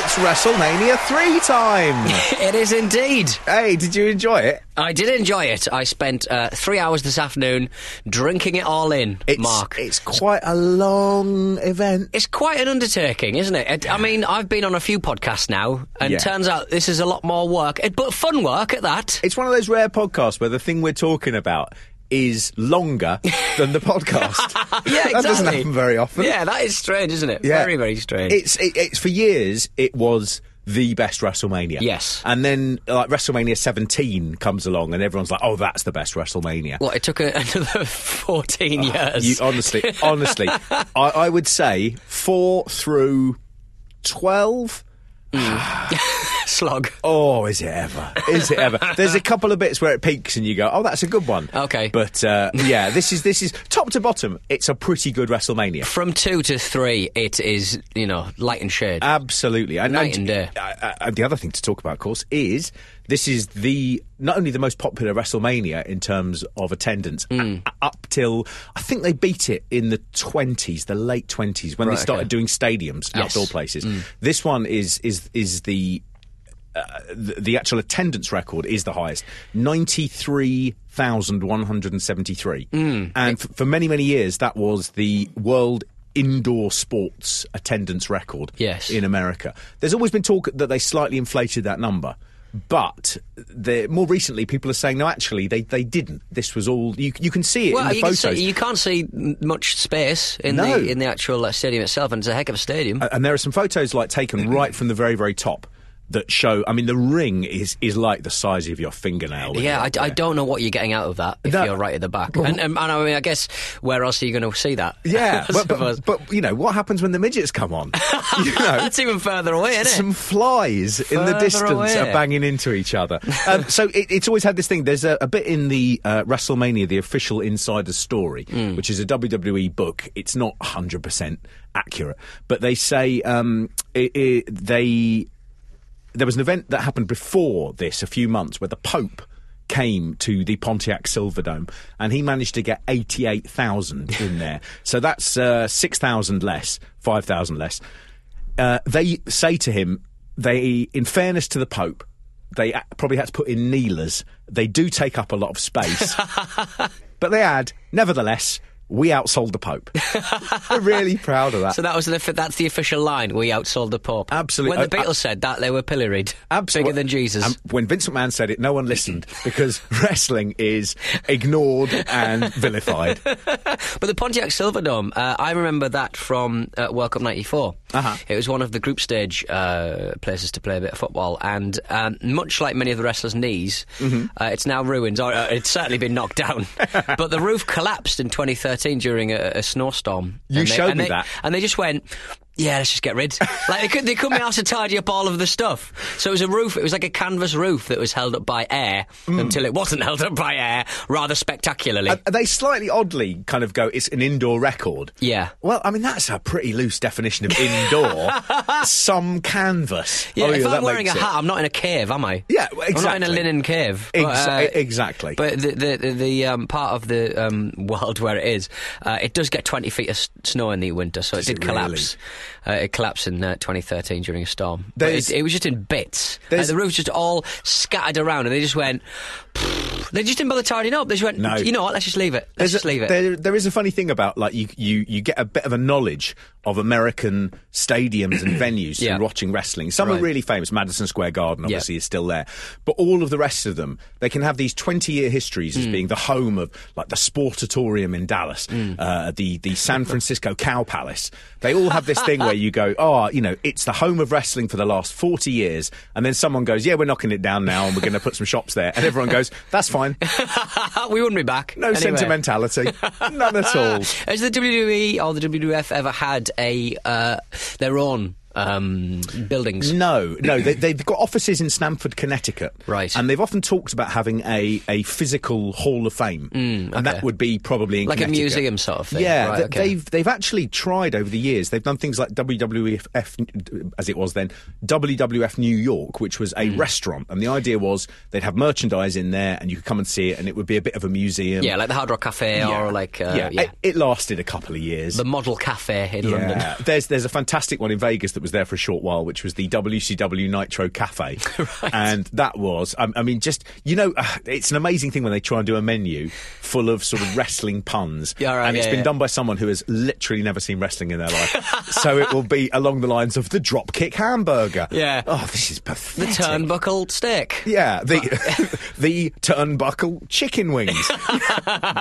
It's WrestleMania 3 time! It is indeed. hey, did you enjoy it? I did enjoy it. I spent uh, three hours this afternoon drinking it all in, It's, Mark. It's quite a long event. It's quite an undertaking, isn't it? it? I mean, I've been on a few podcasts now, and Yeah. turns out this is a lot more work, but fun work at that. It's one of those rare podcasts where the thing we're talking about is longer than the podcast. Yeah, That doesn't happen very often. Yeah, that is strange, isn't it? Yeah. Very, very strange. It's it, it's for years it was the best WrestleMania. Yes. And then like WrestleMania 17 comes along and everyone's like, "Oh, that's the best WrestleMania." Well, it took a, another 14 years. Ah, You, honestly, honestly, I, I would say 4 through 12 Slog. Oh, is it ever? Is it ever? There's a couple of bits where it peaks and you go, "Oh, that's a good one." Okay. but uh, yeah, this is this is top to bottom. It's a pretty good WrestleMania. From two to three, it is, you know, light and shade. Absolutely. And, Night and day. uh, uh, the other thing to talk about, of course, is this is the not only the most popular WrestleMania in terms of attendance Mm. a- up till I think they beat it in the twenties, the late twenties, when Right, they started okay. doing stadiums, Yes. Mm. outdoor places. This one is is is the. Uh, the, the actual attendance record is the highest 93,173. Mm. And f- for many, many years, that was the world indoor sports attendance record Yes. in America. There's always been talk that they slightly inflated that number. But the, more recently, people are saying no. Actually, they, they didn't. This was all you. You can see it well, in the you, can photos. see, you can't see much space in No. the in the actual uh, stadium itself, and it's a heck of a stadium. and there are some photos like taken right from the very very top that show. I mean, the ring is is like the size of your fingernail. Yeah, I, I don't know what you're getting out of that if No. you're right at the back. And, and, and I mean, I guess where else are you going to see that? Yeah, but, but, but you know what happens when the midgets come on? you know, That's even further away, isn't it? some flies in the distance away. are banging into each other. Um, so it, it's always had this thing. There's a, a bit in the uh, WrestleMania, the official insider story, Hmm. which is a WWE book. It's not 100% accurate, but they say um, it, it, they there was an event that happened before this, a few months, where the Pope came to the Pontiac Silverdome and he managed to get 88,000 in there. so that's uh, 6,000 less, 5,000 less. Uh, they say to him, they, in fairness to the Pope, they probably had to put in kneelers. They do take up a lot of space. but they add, nevertheless, we outsold the Pope. We're really proud of that. So that was the, that's the official line. We outsold the Pope. Absolutely. When the Beatles said that, they were pilloried. Absolutely. Bigger than Jesus. And when Vincent McMahon said it, no one listened because wrestling is ignored and vilified. But the Pontiac Silverdome, uh, I remember that from uh, World Cup '94. Uh-huh. It was one of the group stage uh, places to play a bit of football, and um, much like many of the wrestlers' knees, Mm-hmm. uh, it's now ruined. Or uh, it's certainly been knocked down. but the roof collapsed in 2013 during a, a snowstorm. You And they- showed and me they- that. and they just went. Yeah, let's just get rid. like they could, they couldn't be asked to tidy up all of the stuff. So it was a roof. It was like a canvas roof that was held up by air Mm. until it wasn't held up by air, rather spectacularly. Uh, they slightly oddly kind of go, it's an indoor record. Yeah. Well, I mean, that's a pretty loose definition of indoor. Some canvas. yeah, Oh, if that I'm wearing a makes it- hat, I'm not in a cave, am I? Yeah, exactly. I'm not in a linen cave. Exa- But, uh, exactly. But the the, the, the um, part of the um, world where it is, uh, it does get 20 feet of snow in the winter, so Does it did it really? Uh, it collapsed in uh, 2013 during a storm. It, it was just in bits. Like, the roof's just all scattered around, and they just went. They just didn't bother tidying up. They just went. No. You know what? Let's just leave it. Let's There's just a- leave it. There, there is a funny thing about like you, you, you get a bit of a knowledge of American stadiums and venues Yeah. watching wrestling. Some Right. are really famous. Madison Square Garden, Yeah. obviously, is still there. But all of the rest of them, they can have these twenty-year histories Hmm. as being the home of like the Sportatorium in Dallas, Hmm. uh, the the San Francisco Cow Palace. They all have this thing where you go, oh, you know, it's the home of wrestling for the last forty years, and then someone goes, yeah, we're knocking it down now, and we're going to put some shops there, and everyone goes, that's fine. we wouldn't be back. No Anyway. sentimentality. None at all. Has the WWE or the WWF ever had a uh, their own um, buildings? No, no. They, they've got offices in Stamford, Connecticut. Right. And they've often talked about having a, a physical Hall of Fame. And that would be probably Like a museum sort of thing. Yeah, Right, th- okay. they've they've actually tried over the years. They've done things like WWF, as it was then, WWF New York, which was a Hmm. restaurant, and the idea was they'd have merchandise in there, and you could come and see it, and it would be a bit of a museum. Yeah, like the Hard Rock Cafe or like uh, yeah, yeah. It, it lasted a couple of years. the Model Cafe in London. There's there's a fantastic one in Vegas that was there for a short while, which was the WCW Nitro Cafe, and that was I, I mean just you know uh, it's an amazing thing when they try and do a menu full of sort of wrestling puns, Yeah, right, and it's yeah, been yeah. done by someone who has literally never seen wrestling in their life, so it will be along the lines of the dropkick hamburger. Yeah. Oh, this is pathetic. The turnbuckle stick. Yeah, the the turnbuckle chicken wings.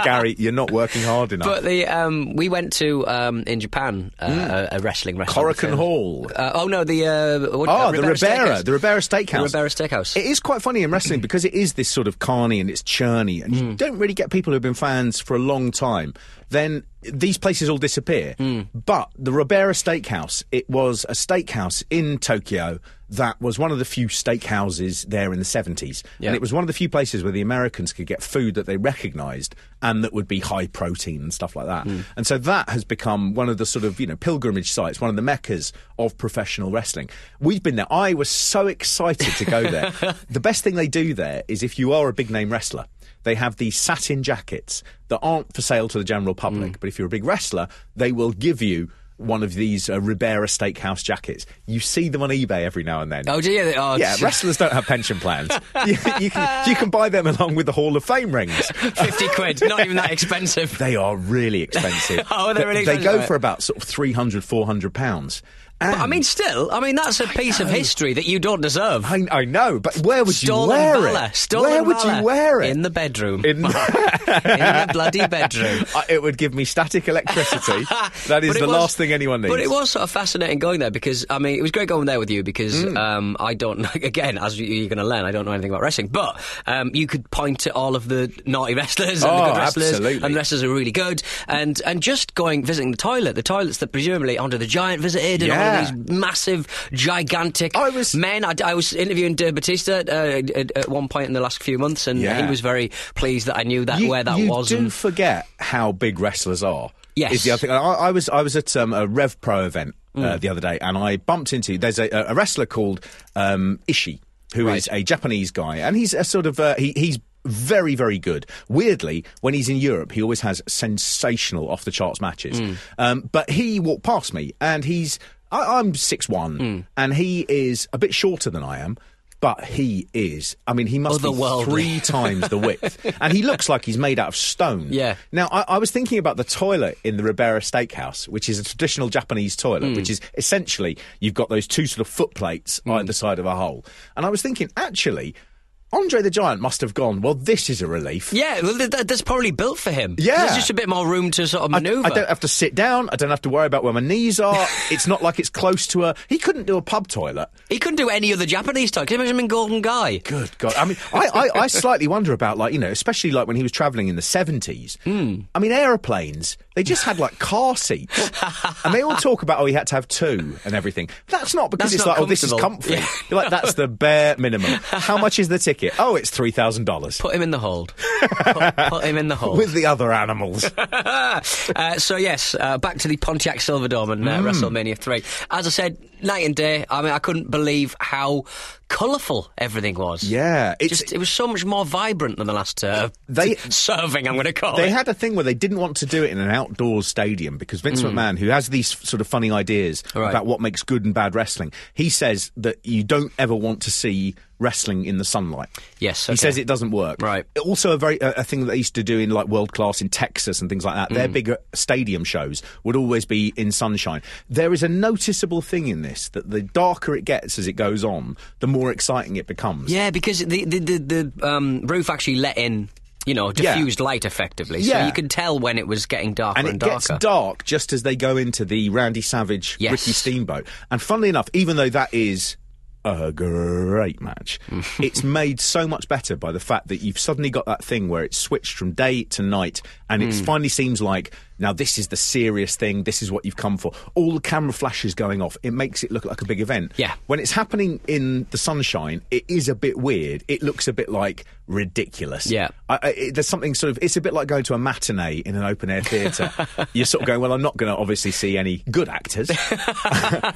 Gary, you're not working hard enough. But the um, we went to um, in Japan uh, a, a wrestling restaurant. Korakuen Hall. Uh, oh no, the uh, what, Oh, uh, the Ribera, Steakhouse. the Ribera Steakhouse. The Ribera Steakhouse. It is quite funny in wrestling because it is this sort of carny and it's churny, and you don't really get people who've been fans for a long time. Then these places all disappear. Hmm. But the Ribera Steakhouse, it was a steakhouse in Tokyo that was one of the few steakhouses there in the 70s. Yeah. And it was one of the few places where the Americans could get food that they recognised and that would be high protein and stuff like that. Hmm. And so that has become one of the sort of, you know, pilgrimage sites, one of the meccas of professional wrestling. We've been there. I was so excited to go there. the best thing they do there is if you are a big name wrestler, they have these satin jackets that aren't for sale to the general public, but if you're a big wrestler, they will give you one of these uh, Ribera Steakhouse jackets. You see them on eBay every now and then. Oh, do you? Oh, Yeah, wrestlers don't have pension plans. you, you can, you can buy them along with the Hall of Fame rings. 50 quid. Not even that expensive. They are really expensive. Oh, they're really expensive. They go for about sort of 300, 400 pounds. But, I mean, still, I mean, that's a piece of history that you don't deserve. I, I know, but where would Stolen you wear valor. it? Stolen where would valor. you wear it? In the bedroom. In- In the bloody bedroom. Uh, it would give me static electricity. that is the was- last thing anyone needs. But it was sort of fascinating going there because I mean it was great going there with you because Mm. um, I don't again as you- you're going to learn I don't know anything about wrestling but um, you could point to all of the naughty wrestlers and the Oh, good wrestlers absolutely. and wrestlers are really good and and just going visiting the toilet the toilets that presumably Andre the Giant visited and all Yeah. of these massive gigantic I was- men I, I was interviewing Dave Batista uh, at, at one point in the last few months and Yeah. he was very pleased that I knew that you, where that you was do and forget how big wrestlers are. Yes. is the other thing. I, I was I was at um, a Rev Pro event Mm. uh, the other day, and I bumped into there's a, a wrestler called um, Ishii, who is Right. a Japanese guy, and he's a sort of uh, he, he's very very good. Weirdly, when he's in Europe, he always has sensational off the charts matches. Mm. Um, but he walked past me, and he's I, I'm six one, Mm. and he is a bit shorter than I am. But he is. I mean, he must be three times the width, and he looks like he's made out of stone. Yeah. Now, I, I was thinking about the toilet in the Ribera Steakhouse, which is a traditional Japanese toilet, Hmm. which is essentially you've got those two sort of foot plates either side of a hole. And I was thinking, actually, Andre the Giant must have gone. Well, this is a relief. Yeah, well, th- th- that's probably built for him. Yeah. There's just a bit more room to sort of manoeuvre. I don't have to sit down. I don't have to worry about where my knees are. it's not like it's close to a. He couldn't do a pub toilet. He couldn't do any other Japanese. Can you imagine him in Golden Gai? Good God! I mean, I, I, I slightly wonder about like you know, especially like when he was travelling in the seventies. Hmm. I mean, aeroplanes they just had like car seats, and they all talk about oh he had to have two and everything. That's not because That's it's not like oh this is comfy. Yeah. You're like that's the bare minimum. How much is the ticket? Oh, it's three thousand dollars Put him in the hold. put, put him in the hold. with the other animals. uh, so yes, uh, back to the Pontiac Silverdome and uh, Mm. WrestleMania three. As I said, night and day. I mean, I couldn't believe how colourful everything was. Yeah, Just, it was so much more vibrant than the last uh, They- serving. I'm going to call They it. had a thing where they didn't want to do it in an outdoors stadium because Vince McMahon, who has these sort of funny ideas Hmm. Right. about what makes good and bad wrestling, he says that you don't ever want to see wrestling in the sunlight. Yes, he says it doesn't work. Right. Also, a very a, a thing that they used to do in like world class in Texas and things like that. Hmm. Their bigger stadium shows would always be in sunshine. There is a noticeable thing in this that the darker it gets as it goes on, the more exciting it becomes. Yeah, because the the the, the um, roof actually let in. You know, Yeah. diffused light effectively, so Yeah. you can tell when it was getting darker and and, it gets dark just as they go into the Randy Savage Yes. Ricky Steamboat. And funnily enough, even though that is a great match, it's made so much better by the fact that you've suddenly got that thing where it's switched from day to night, and Hmm. it finally seems like now this is the serious thing. This is what you've come for. All the camera flashes going off. It makes it look like a big event. Yeah. When it's happening in the sunshine, it is a bit weird. It looks a bit like ridiculous. Yeah. I, I, it, there's something sort of. It's a bit like going to a matinee in an open air theatre. You're sort of going, well, I'm not going to obviously see any good actors.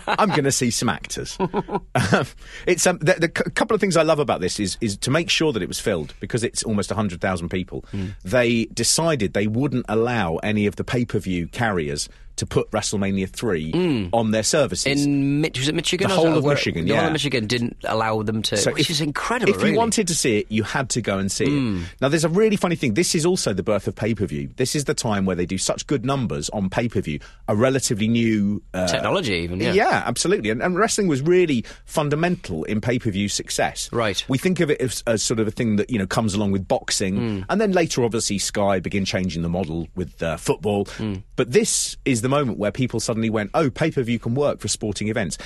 I'm going to see some actors. Um, it's um, the, the c- couple of things I love about this is is to make sure that it was filled because it's almost hundred thousand people. Hmm. They decided they wouldn't allow any of the pay per view carriers to put WrestleMania three on their services. In was it Michigan? The whole of where- Michigan, The whole yeah. of Michigan didn't allow them to, which if- is incredible. If really. You wanted to see it, you had to go and see it. Now, there's a really funny thing. This is also the birth of pay per view. This is the time where they do such good numbers on pay per view. A relatively new uh, Technology even, yeah. yeah absolutely. And, and wrestling was really fundamental in pay per view success. Right. We think of it as, as sort of a thing that you know comes along with boxing, Hmm. and then later, obviously, Sky begin changing the model with uh, football. Hmm. But this is the moment where people suddenly went, "Oh, pay per view can work for sporting events."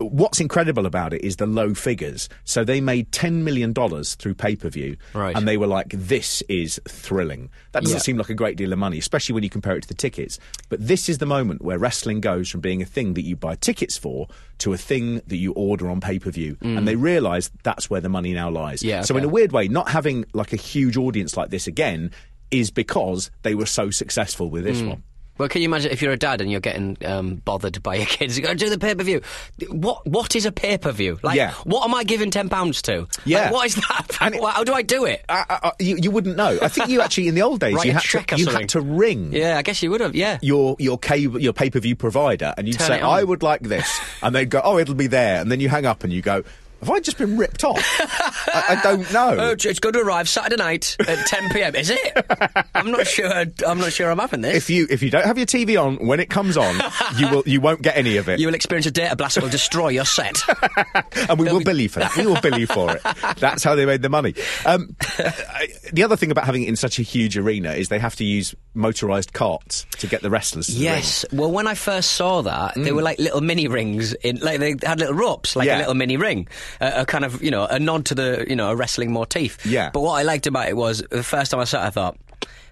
What's incredible about it is the low figures. So they made ten million dollars through pay per view, Right. and they were like, "This is thrilling." That doesn't Yeah. seem like a great deal of money, especially when you compare it to the tickets. But this is the moment where wrestling goes from being a thing that you buy tickets for to a thing that you order on pay per view, and they realise that's where the money now lies. Mm. Yeah, So in a weird way, not having like a huge audience like this again is because they were so successful with Mm. this one. Well, can you imagine if you're a dad and you're getting um, bothered by your kids? You got to do the pay per view. What What is a pay per view? Like, Yeah. what am I giving ten pounds to? Like, Yeah. what is that? And it- How do I do it? Uh, uh, you, you wouldn't know. I think you actually in the old days you had to you had to ring. Yeah, I guess you would have. Yeah. your your cable your pay per view provider, and you'd Turn say, "I would like this," and they'd go, "Oh, it'll be there," and then you hang up and you go, "Have I just been ripped off?" I, I don't know. Oh, it's going to arrive Saturday night at 10 p.m. Is it? I'm not sure. I'm not sure I'm having this. if you if you don't have your TV on when it comes on, you will you won't get any of it, you will experience a data blast that will destroy your set. and we will bill you for that. We will bill you for it. That's how they made the money. Um, the other thing about having it in such a huge arena is they have to use motorised carts to get the wrestlers. To the. Yes. Well, when I first saw that, they were like little mini rings in, like they had little ropes, like Mm. Yeah. a little mini ring, a kind of, you know, a nod to the, you know, a wrestling motif. Yeah. But what I liked about it was the first time I saw it, I thought.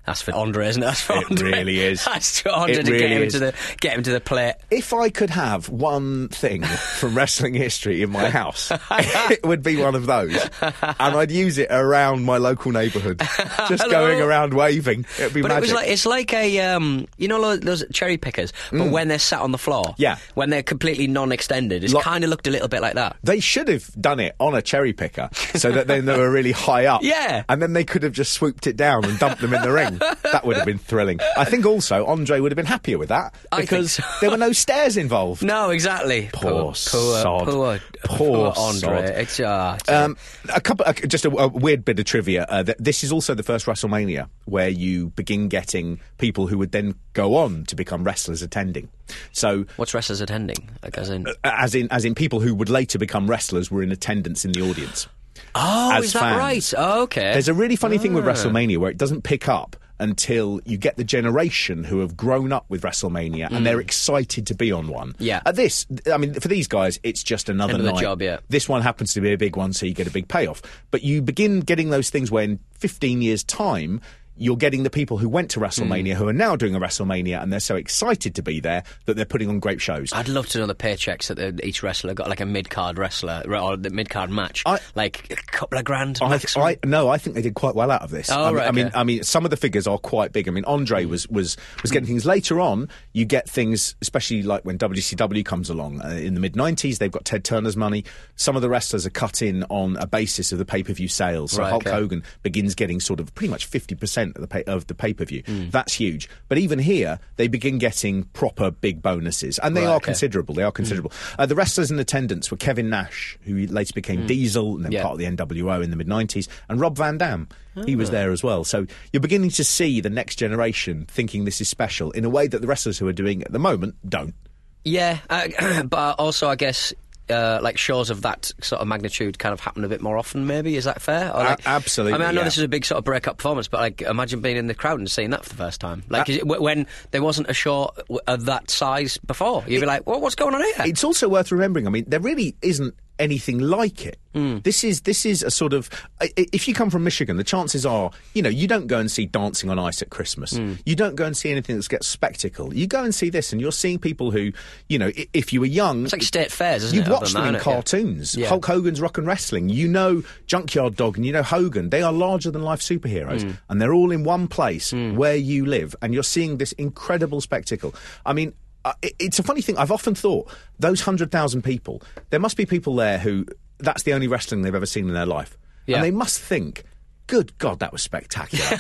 That's for Andre, isn't it? That's for It Andre. really is. That's for Andre It to get him is. into the get him to the plate. If I could have one thing from wrestling history in my house, it would be one of those. And I'd use it around my local neighbourhood. Just going around waving. It'd be But magic. it was like it's like a um, you know those, cherry pickers, but when they're sat on the floor, Mm. Yeah. when they're completely non-extended, it's Lo- kind of looked a little bit like that. they should have done it on a cherry picker so that then they were really high up. Yeah. And then they could have just swooped it down and dumped them in the ring. That would have been thrilling. I think also Andre would have been happier with that because so. there were no stairs involved. No, exactly. Poor poor, sod. poor, Poor Andre. sod. It's, uh, Um, a couple, uh, just a, a weird bit of trivia. Uh, th- this is also the first WrestleMania where you begin getting people who would then go on to become wrestlers attending. So, what's wrestlers attending? Like, as in, uh, as in, as in people who would later become wrestlers were in attendance in the audience. Oh, as is that fans. right? Oh, okay. There's a really funny thing with Ah. WrestleMania where it doesn't pick up until you get the generation who have grown up with WrestleMania and they're excited to be on one. Mm. Yeah. At this, I mean, for these guys, it's just another, Another night. job, yeah. This one happens to be a big one, so you get a big payoff. But you begin getting those things when 15 years' time. You're getting the people who went to WrestleMania Mm. who are now doing a WrestleMania and they're so excited to be there that they're putting on great shows. I'd love to know the paychecks that the, each wrestler got, like a mid card wrestler or the mid card match, I- like a couple of grand. I. I no, I think they did quite well out of this. Oh, I, mean, right, I mean. Hmm. I mean, some of the figures are quite big. I mean, Andre was was was getting things later on. You get things, especially like when WCW comes along uh, in the mid '90s. They've got Ted Turner's money. Some of the wrestlers are cut in on a basis of the pay per view sales. So Right, Hulk okay. Hogan begins getting sort of pretty much fifty percent of the pay, of the pay per view. Hmm. That's huge. But even here, they begin getting proper big bonuses, and they Right, are okay. considerable. They are considerable. Uh, the wrestlers in attendance were Kevin Nash, who later became Diesel and then Yeah. part of the NWO in the mid 90s, and Rob Van Dam. He was there as well. So you're beginning to see the next generation thinking this is special in a way that the wrestlers who are doing it at the moment don't. Yeah, uh, but also I guess. Uh, like shows of that sort of magnitude kind of happen a bit more often, maybe. Is that fair? Or A- absolutely, I mean, I know yeah. this is a big sort of break-up performance, but like, imagine being in the crowd and seeing that for the first time. Like, is it, when there wasn't a show of that size before, you'd be like, well, "What's going on here?" It's also worth remembering. I mean, there really isn't anything like it. Hmm. This is this is a sort of. If you come from Michigan, the chances are, you know, you don't go and see Dancing on Ice at Christmas. Hmm. You don't go and see anything that gets spectacle. You go and see this, and you're seeing people who, you know, if you were young, It's like state fairs, isn't You've it? watched them in cartoons. Yeah. Hulk Hogan's Rock and Wrestling. You know Junkyard Dog and you know Hogan. They are larger than life superheroes, Mm. and they're all in one place where you live, and you're seeing this incredible spectacle. I mean. Uh, it- it's a funny thing. I've often thought those hundred thousand people. There must be people there who that's the only wrestling they've ever seen in their life, Yeah. and they must think, "Good God, that was spectacular!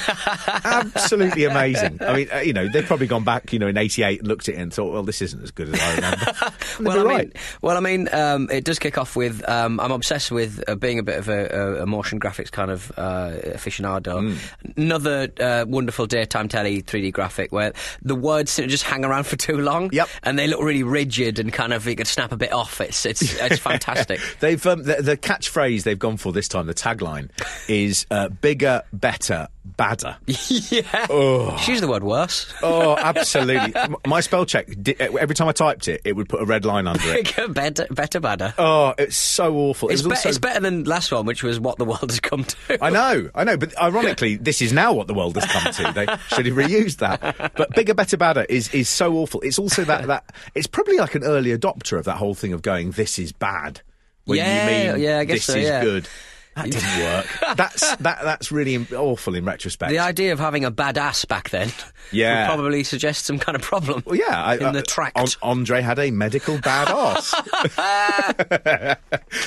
Absolutely amazing." I mean, uh, you know, they've probably gone back, you know, in '88 and looked at it and thought, "Well, this isn't as good as I remember." Well, I mean, right. well, I mean, um, it does kick off with. Um, I'm obsessed with uh, being a bit of a, a, motion graphics kind of uh, aficionado. Hmm. Another uh, wonderful daytime telly 3D graphic where the words just hang around for too long. Yep. and they look really rigid and kind of you could snap a bit off. It's it's it's fantastic. They've um, the, the catchphrase they've gone for this time. The tagline is uh, bigger, better, badder. yeah, oh. she used the word worse. oh, absolutely. My spell check. every time I typed it, it would put a red line under it. better, better, badder. Oh, it's so awful. It it's, was be- also- it's better than last one, which was what the world has come to. I know, I know, but ironically, this is now what the world has come to. They should have reused that. But bigger, better, badder is is so awful. It's also that that it's probably like an early adopter of that whole thing of going, "This is bad." When Yeah, you mean yeah, I guess this so, is yeah. good. That didn't work. That's that. That's really awful in retrospect. The idea of having a badass back then Yeah. would probably suggest some kind of problem. Well, yeah, I, in I- the tract. An- Andre had a medical badass.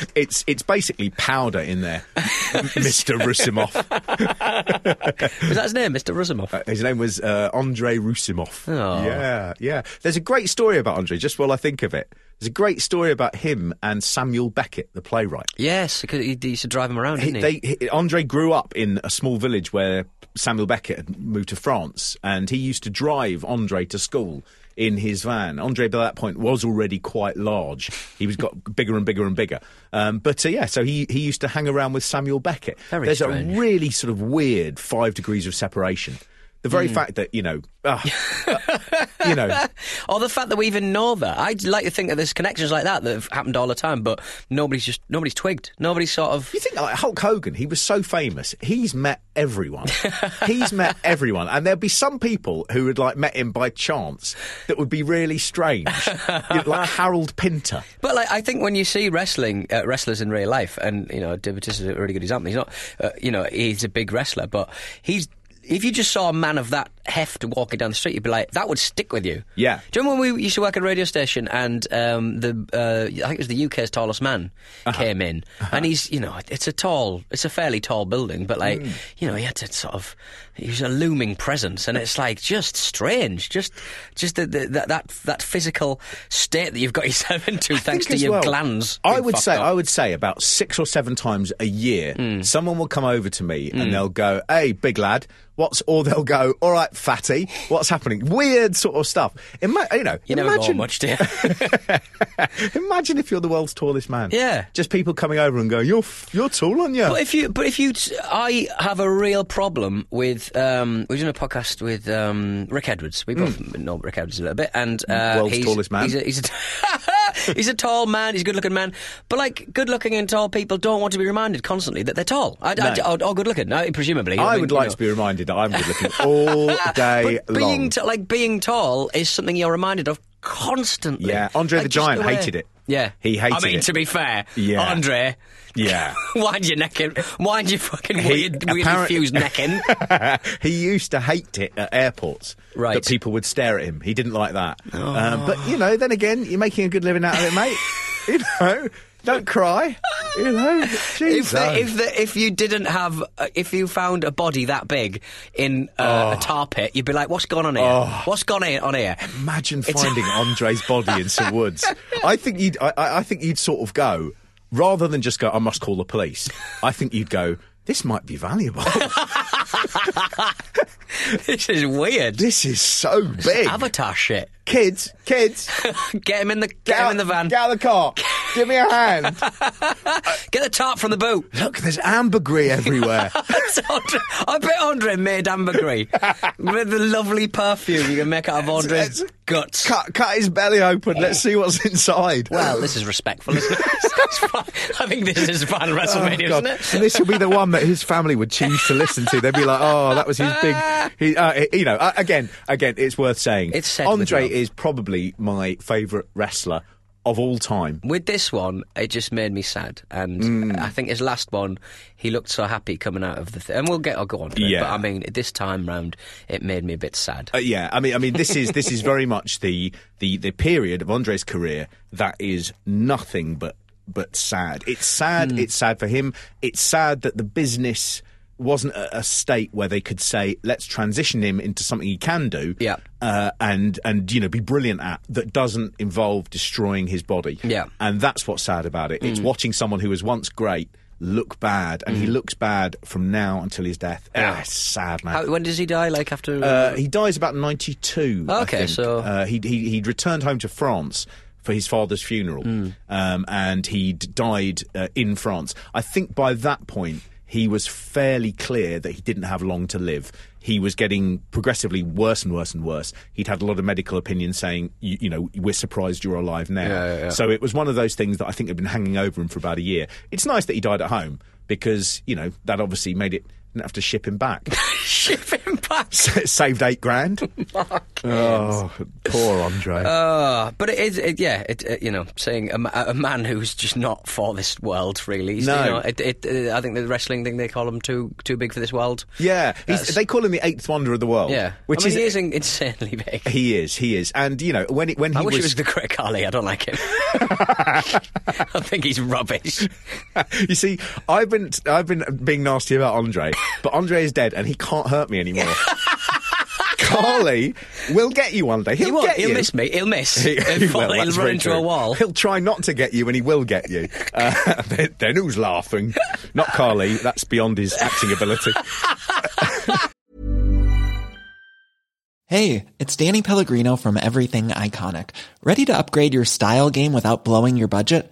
it's it's basically powder in there, Mister Roussimoff. Was that his name, Mr. Roussimoff? Uh, His name was uh, Andre Roussimoff. Oh. Yeah, yeah. There's a great story about Andre. Just while I think of it, there's a great story about him and Samuel Beckett, the playwright. yes, because he, he used to drive him around, He, didn't he? they, he, Andre grew up in a small village where Samuel Beckett had moved to France, and he used to drive Andre to school in his van. Andre, by that point, was already quite large. He was got bigger and bigger and bigger. Um, but uh, yeah, so he, he used to hang around with Samuel Beckett. Very There's strange. a really sort of weird five degrees of separation. The very fact that you know, ah, you know, or the fact that we even know that. I'd like to think that there's connections like that that have happened all the time, but nobody's just nobody's twigged. Nobody's sort of. You think like Hulk Hogan? He was so famous. He's met everyone. He's met everyone, and there'd be some people who had like met him by chance that would be really strange, You know, like Harold Pinter. But like, I think when you see wrestling uh, wrestlers in real life, and you know, David is a really good example. He's not, uh, you know, he's a big wrestler, but he's. If you just saw a man of that heft walking down the street, you'd be like, that would stick with you. Yeah. Do you remember when we used to work at a radio station and um, the uh, I think it was the UK's tallest man came in, and he's you know it's a tall, it's a fairly tall building, but like you know he had to sort of he was a looming presence, and it's like just strange, just just the, the, that that that physical state that you've got yourself into thanks to your well, glands. I would say, up. I would say about six or seven times a year, Hmm. someone will come over to me and they'll go, "Hey, big lad." What's or they'll go, all right, fatty. What's happening? Weird sort of stuff. Ima- you know, You imagine, much, you? imagine if you're the world's tallest man. Yeah. Just people coming over and going, "You're f- you're tall, aren't you?" But if you, but if you, I have a real problem with. Um, we're doing a podcast with um, Rick Edwards. We both know Rick Edwards a little bit, and uh, World's he's, tallest man. He's a, he's, a he's a tall man. He's a good-looking man. But like, good-looking and tall people don't want to be reminded constantly that they're tall. I, I, or, or good-looking, no, presumably. I mean, would like know. to be reminded that I'm good looking all day but being long. t- like being tall is something you're reminded of constantly. Yeah, Andre Like, the Giant hated it. Yeah, He hated it. I mean, it. to be fair, Yeah. Andre. yeah. Wind your neck in. Wind your fucking He- weird, weirdly fused neck in. he used to hate it at airports. Right. That people would stare at him. He didn't like that. Um, but, you know, then again, you're making a good living out of it, mate. you know, don't cry. You know, If the, if the, if you didn't have uh, if you found a body that big in uh, a tar pit, you'd be like, "What's gone on here? What's gone on here?" Imagine finding Andre's body in some woods. I think you'd. I, I I think you'd sort of go rather than just go. I must call the police. I think you'd go. This might be valuable. this is weird. this is so big. Avatar shit. Kids, kids, Get him in the get, get him out, in the van. Get out of the car. Give me a hand. Get the tarp from the boot. Look, there's ambergris everywhere. Andre. I bet Andre made ambergris with the lovely perfume you can make out of Andre's Let's- guts. cut, cut his belly open. Let's see what's inside. Well, this is respectful, isn't it? I think this is fine WrestleMania, Oh, isn't it? And this will be the one that his family would choose to listen to. They'd be like, "Oh, that was his big." He, uh, you know, uh, again, again, it's worth saying. It's Andre. Is probably my favourite wrestler of all time. With this one, it just made me sad, and Mm. I think his last one, he looked so happy coming out of the. Th- and we'll get, I'll go on to it. Yeah. But I mean, this time round, it made me a bit sad. Uh, yeah, I mean, I mean, this is this is very much the the the period of Andre's career that is nothing but but sad. It's sad. Hmm. It's sad for him. It's sad that the business wasn't a, state where they could say, let's transition him into something he can do, Yeah. uh, and and you know be brilliant at that doesn't involve destroying his body. Yeah. and that's what's sad about it. It's watching someone who was once great look bad, and he looks bad from now until his death. Yeah. Ah, it's sad, man. How, when does he die? Like after? Uh, he dies about 92. I Okay, so- Uh, he, he, he'd returned home to France for his father's funeral, Hmm. um, and he'd died uh, in France. I think by that point, he was fairly clear that he didn't have long to live. He was getting progressively worse and worse and worse. He'd had a lot of medical opinions saying, you, you know, we're surprised you're alive now. Yeah, yeah, yeah. So it was one of those things that I think had been hanging over him for about a year. It's nice that he died at home because, you know, that obviously made it, didn't have to ship him back. ship him back. saved eight grand. oh, poor Andre. Uh, but it is, it, yeah, it, it, you know, saying a, a man who's just not for this world, really. No. You know, it, uh, I think the wrestling thing, they call him too too big for this world. yeah, they call him the eighth wonder of the world. Yeah. which I mean, is he is insanely big. he is he is, and you know when when he I wish was, it was the Craig Carly. I don't like him. I think he's rubbish. you see, I've been I've been being nasty about Andre, but Andre is dead and he can't hurt me anymore. Carly will get you one day. He'll He won't. get He'll you. miss me. He'll miss. He, He'll, he will, he'll that's run very into true. a wall. He'll try not to get you, and he will get you. Uh, then, then who's laughing? Not Carly. That's beyond his acting ability. Hey, it's Danny Pellegrino from Everything Iconic. Ready to upgrade your style game without blowing your budget?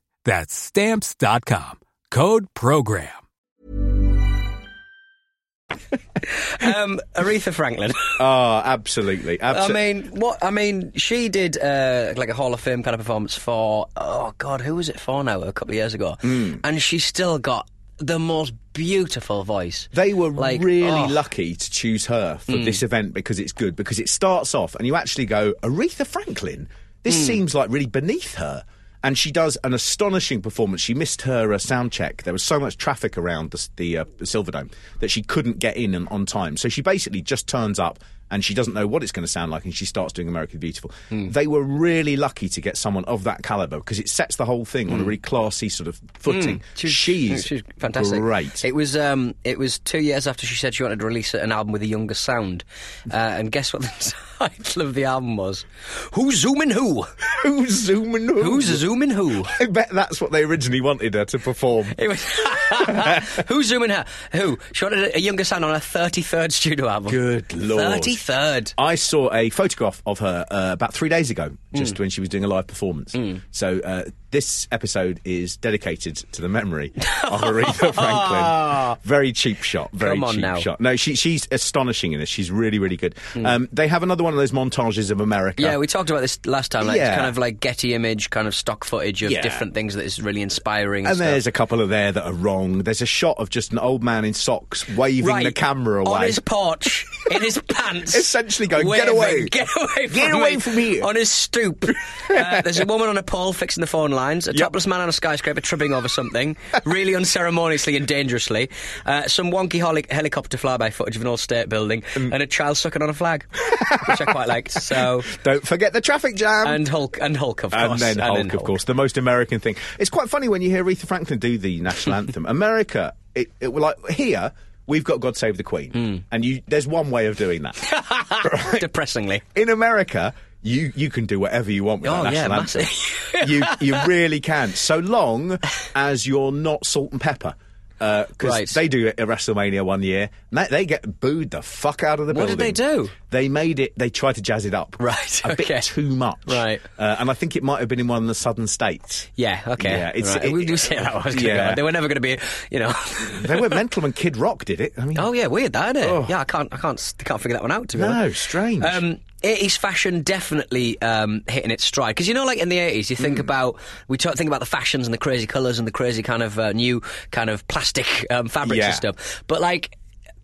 That's stamps.com. Code program. um, Aretha Franklin. Oh, absolutely. I mean, what? I mean, she did uh, like a Hall of Fame kind of performance for. Oh God, who was it for now? A couple of years ago, Hmm. and she still got the most beautiful voice. They were Like, really oh. lucky to choose her for this event because it's good, because it starts off and you actually go, Aretha Franklin? This seems like really beneath her. And she does an astonishing performance. She missed her uh, sound check. There was so much traffic around the, the uh, Silverdome that she couldn't get in on, on time. So she basically just turns up and she doesn't know what it's going to sound like and she starts doing American Beautiful. They were really lucky to get someone of that caliber because it sets the whole thing on a really classy sort of footing. She's, She's, she's fantastic. Great. It was um, it was two years after she said she wanted to release an album with a younger sound, uh, and guess what the title of the album was? Who's zooming who? Who's zooming who? Who's zooming who? I bet that's what they originally wanted her to perform. It was who's zooming her? Who? She wanted a, younger son on her thirty third studio album. Good lord. thirty third. I saw a photograph of her uh, about three days ago, Mm. just when she was doing a live performance. So uh, this episode is dedicated to the memory of Aretha Franklin. Very cheap shot. Very Come on cheap now. shot. No, she, she's astonishing in this. She's really, really good. Um, they have another one of those montages of America. Mm. Yeah, we talked about this last time. Like, Yeah. It's kind of like Getty image, kind of stock footage of Yeah. different things that is really inspiring. And, and there's a couple of there that are wrong. There's a shot of just an old man in socks waving right the camera away. on his porch in his pants, Essentially going, "Get away. get away, from Get away me," from here. On his stoop, uh, there's a woman on a pole fixing the phone lines, a Yep. topless man on a skyscraper tripping over something, really unceremoniously and dangerously, uh, some wonky holi- helicopter flyby footage of an old state building, Mm. and a child sucking on a flag, which I quite liked. So. Don't forget the traffic jam. And Hulk, and Hulk, of course. And course. then Hulk, of course, the most American thing. It's quite funny when you hear Aretha Franklin do the national anthem. America, it, it like here. We've got God Save the Queen, Hmm. and you. There's one way of doing that. Right? Depressingly. In America, you you can do whatever you want with Oh, that national massive. anthem. you you really can, so long as you're not salt and pepper. Because Right. they do it at WrestleMania one year, and they, they get booed the fuck out of the What building. What did they do? They made it. They tried to jazz it up, Right, A okay. bit too much, Right. Uh, and I think it might have been in one of the southern states. Yeah, okay. Yeah, it's- right. it- we do say that. Was yeah. They were never going to be, you know. They went mental when Kid Rock did it. I mean, oh yeah, weird that, isn't it? Oh. Yeah, I can't, I can't, I can't figure that one out. To be no, honest. strange. Um, 80s fashion definitely um, hitting its stride because you know, like in the 80s, you think about we talk, think about the fashions and the crazy colours and the crazy kind of uh, new kind of plastic um, fabrics Yeah. and stuff. But like,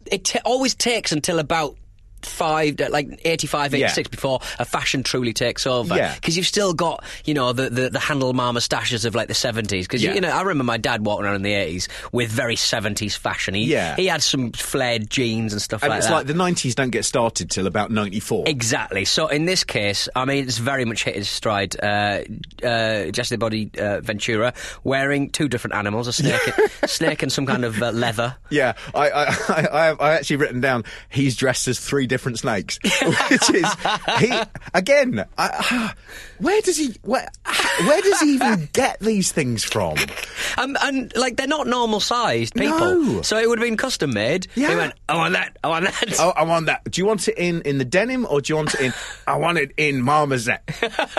it ta always takes until about. Five, uh, like 85, 86 Yeah. before a fashion truly takes over. Yeah. Because you've still got, you know, the, the, the handlebar moustaches of like the 70s. Because, Yeah. you know, I remember my dad walking around in the 80s with very 70s fashion. He, Yeah. he had some flared jeans and stuff and like it's that. like the '90s don't get started till about '94. Exactly. So in this case, I mean, it's very much hit his stride. Uh, uh, Jesse the Body uh, Ventura wearing two different animals: a snake, snake, and some kind of uh, leather. Yeah, I, I, I, I have I actually written down he's dressed as three different snakes, which is he again. I, where does he where where does he even get these things from? Um, and like they're not normal sized people, No. so it would have been custom made. Yeah. He went, I want that, I want that. Oh, I want that. Do you want it in, in the denim or do you want it in? I want it in marmoset.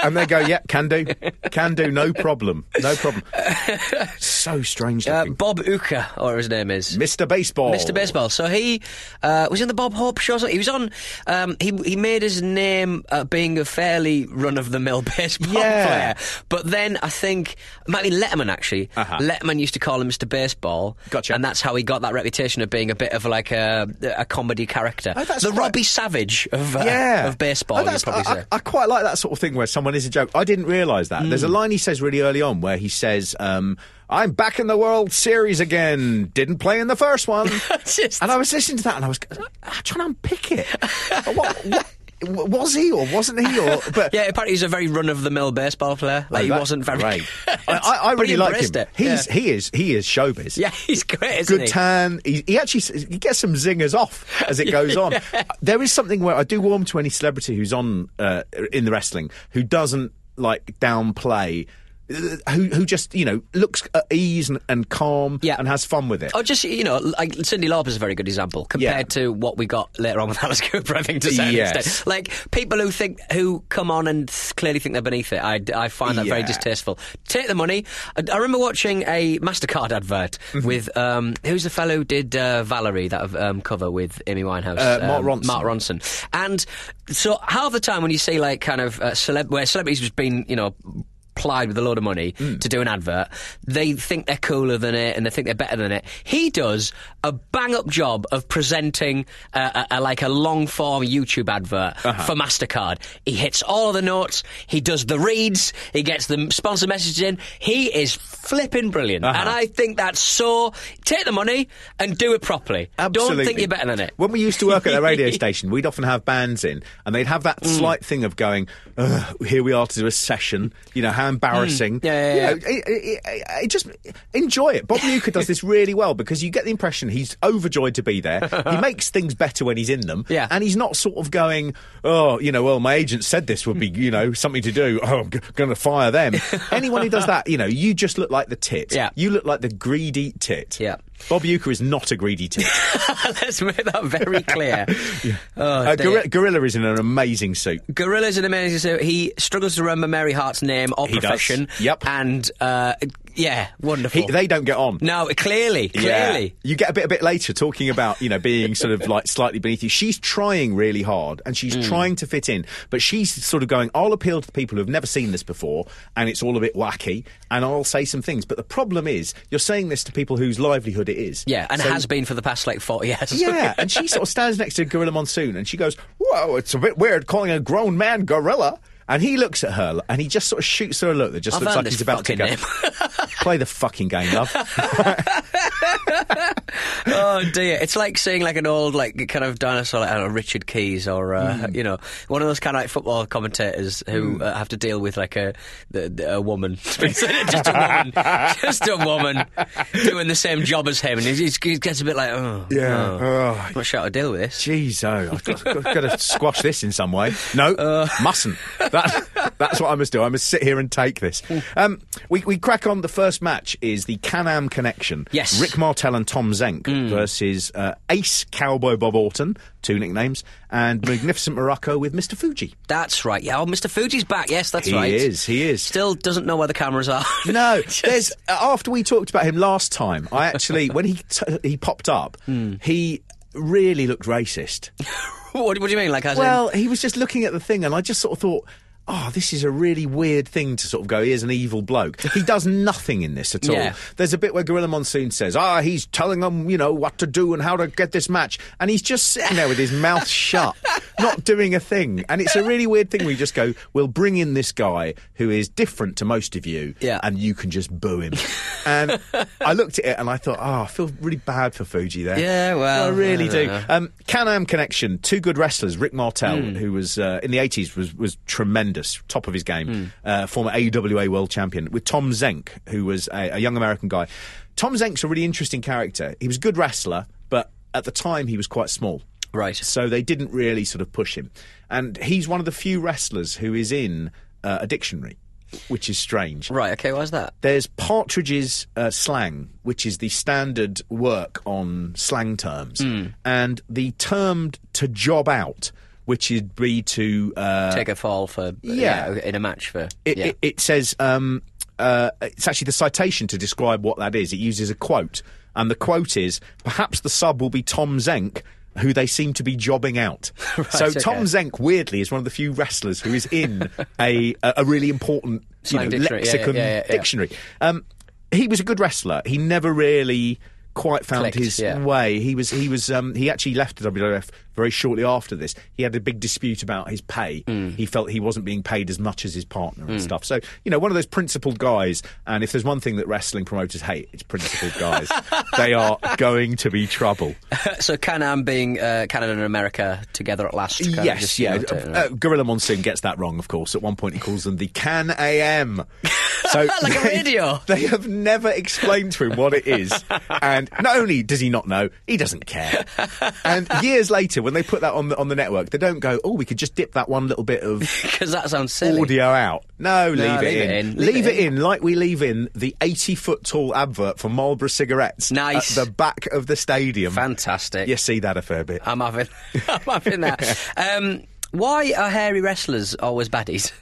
And they go, yeah, can do, can do, no problem, no problem. So strange Uh. Bob Uecker, or his name is. Mr. Baseball. Mr. Baseball. So he uh, was in the Bob Hope show. He was on. Um, he he made his name uh, being a fairly run of the mill baseball Yeah. player. But then I think it might be Letterman actually. Uh-huh. Letterman used to call him Mr. Baseball. Gotcha. And that's how he got that reputation of being a bit of like a, a comedy character. Oh, that's the quite- Robbie Savage of uh, yeah. of baseball. Oh, that's- I, say. I, I quite like that sort of thing where someone is a joke. I didn't realise that. Hmm. There's a line he says really early on where he says, um, I'm back in the World Series again. Didn't play in the first one. Just- and I was listening to that and I was trying to unpick it. what, what, was he or wasn't he? Or, but yeah, apparently he's a very run of the mill baseball player. Like Oh, he that- wasn't very. Great. I, I, I really like him. it. He's Yeah. he is he is showbiz. Yeah, he's great. Isn't Good he? tan. He, he actually he gets some zingers off as it goes on. There is something where I do warm to any celebrity who's on uh, in the wrestling who doesn't like downplay. Uh, Who who just you know looks at ease and, and calm Yeah. and has fun with it. Oh, just you know, like Cyndi Lauper is a very good example compared to what we got later on with Alice Cooper. I think to say Yes. extent, like people who think who come on and clearly think they're beneath it. I, I find that very distasteful. Take the money. I, I remember watching a Mastercard advert Mm-hmm. with um, who's the fellow who did uh, Valerie that um, cover with Amy Winehouse, Uh, Mark um, Ronson. Mark Ronson, and so half the time when you see like kind of uh, celeb where celebrities just been you know plied with a load of money Mm. to do an advert, they think they're cooler than it and they think they're better than it. He does a bang up job of presenting uh, a, a, like a long form YouTube advert Uh-huh. for Mastercard. He hits all of the notes. He does the reads. He gets the sponsor messages in. He is flipping brilliant, Uh-huh. and I think that's so. Take the money and do it properly. Absolutely. Don't think you're better than it. When we used to work at a radio station, we'd often have bands in, and they'd have Mm. that slight thing of going, "Ugh, "Here we are to do a session." You know how embarrassing. Mm. Yeah, yeah, You know, it, it, it, just enjoy it. Bob Uecker does this really well because you get the impression he's overjoyed to be there. he makes things better when he's in them, Yeah. and he's not sort of going, "Oh, you know, well, my agent said this would be, you know, something to do. Oh, I'm g- going to fire them." Anyone who does that, you know, you just look like the tit. Yeah. you look like the greedy tit. Yeah. Bob Uecker is not a greedy tit. Let's make that very clear. Oh, Uh. Gorilla, Gorilla is in an amazing suit. Gorilla's an amazing. So he struggles to remember Mary Hart's name or He does. profession. Yep. And uh, yeah, wonderful. He, they don't get on. no, clearly, clearly. Yeah. You get a bit a bit later talking about, you know, being sort of like slightly beneath you. She's trying really hard and she's Mm. trying to fit in, but she's sort of going, I'll appeal to the people who've never seen this before and it's all a bit wacky and I'll say some things. But the problem is, you're saying this to people whose livelihood it is. Yeah, and So- has been for the past like forty years. Yeah, and she sort of stands next to Gorilla Monsoon and she goes, Whoa, it's a bit weird calling a grown man gorilla. And he looks at her and he just sort of shoots her a look that just I've looks like he's about to go. Play the fucking game, love. oh dear, it's like seeing like an old like kind of dinosaur, like I don't know, Richard Keys or uh, Hmm. you know one of those kind of like football commentators who uh, have to deal with like a the, the- a woman, just a woman, just a woman doing the same job as him, and he, gets a bit like, oh, Yeah. oh, Oh. Not sure how to deal with this. Jeez, oh, I've got, got, got to squash this in some way. No, Uh. mustn't. That, that's what I must do. I must sit here and take this. Um, we, we crack on. The first match is the Can-Am Connection. Yes. Rick Martel and Tom Zenk Mm. versus uh, Ace Cowboy Bob Orton, two nicknames, and Magnificent Muraco with Mr. Fuji. That's right. Yeah, oh, Mr. Fuji's back. Yes, that's he right. He is. He is. Still doesn't know where the cameras are. No, Just- there's uh, after we talked about him last time. I actually, when he t- he popped up, Hmm. he really looked racist. what, what do you mean? Like, as in- Well, he was just looking at the thing, and I just sort of thought, oh, this is a really weird thing to sort of go, here's an evil bloke. He does nothing in this at all. Yeah. There's a bit where Gorilla Monsoon says, ah, he's telling them, you know, what to do and how to get this match. And he's just sitting there with his mouth shut, not doing a thing. And it's a really weird thing where you just go, we'll bring in this guy who is different to most of you, Yeah. and you can just boo him. and I looked at it and I thought, oh, I feel really bad for Fuji there. Yeah, well, I really I do. Um, Can-Am Connection, two good wrestlers. Rick Martel, Hmm. who was uh, in the 80s, was, was tremendous, top of his game, Hmm. uh, former AWA world champion, with Tom Zenk, who was a, a young American guy. Tom Zenk's a really interesting character. He was a good wrestler, but at the time he was quite small. Right. So they didn't really sort of push him. And he's one of the few wrestlers who is in uh, a dictionary, which is strange. Right. Okay. Why's that? There's Partridge's uh, slang, which is the standard work on slang terms, Hmm. and the term to job out, which would be to uh, Take a fall for yeah. in a match for it, yeah. it, it says um, uh, it's actually the citation to describe what that is. It uses a quote, and the quote is perhaps the sub will be Tom Zenk. Who they seem to be jobbing out. so okay. Tom Zenk, weirdly, is one of the few wrestlers who is in a a, a really important you know, dictionary. Yeah, lexicon yeah, yeah, yeah. dictionary. Um, he was a good wrestler. He never really quite found Clicked, his yeah. way. He was he was um, he actually left the WWF very shortly after this. He had a big dispute about his pay. Mm. He felt he wasn't being paid as much as his partner and stuff. So you know, one of those principled guys. And if there's one thing that wrestling promoters hate, it's principled guys. they are going to be trouble. so Can-Am being uh, Canada and America together at last. yes, just, you yeah. know, uh, uh, Gorilla Monsoon gets that wrong, of course. At one point, he calls them the Can AM. So Like a they- radio. They have never explained to him what it is, and not only does he not know, he doesn't care. And years later, when they put that on the on the network, they don't go, "Oh, we could just dip that one little bit of." Because that sounds silly. Audio out. No, leave, it, leave in. it in. Leave, it in. like we leave in the 80 foot tall advert for Marlboro cigarettes Nice. at the back of the stadium. Fantastic. You see that a fair bit. I'm having, I'm having that. Um, why are hairy wrestlers always baddies?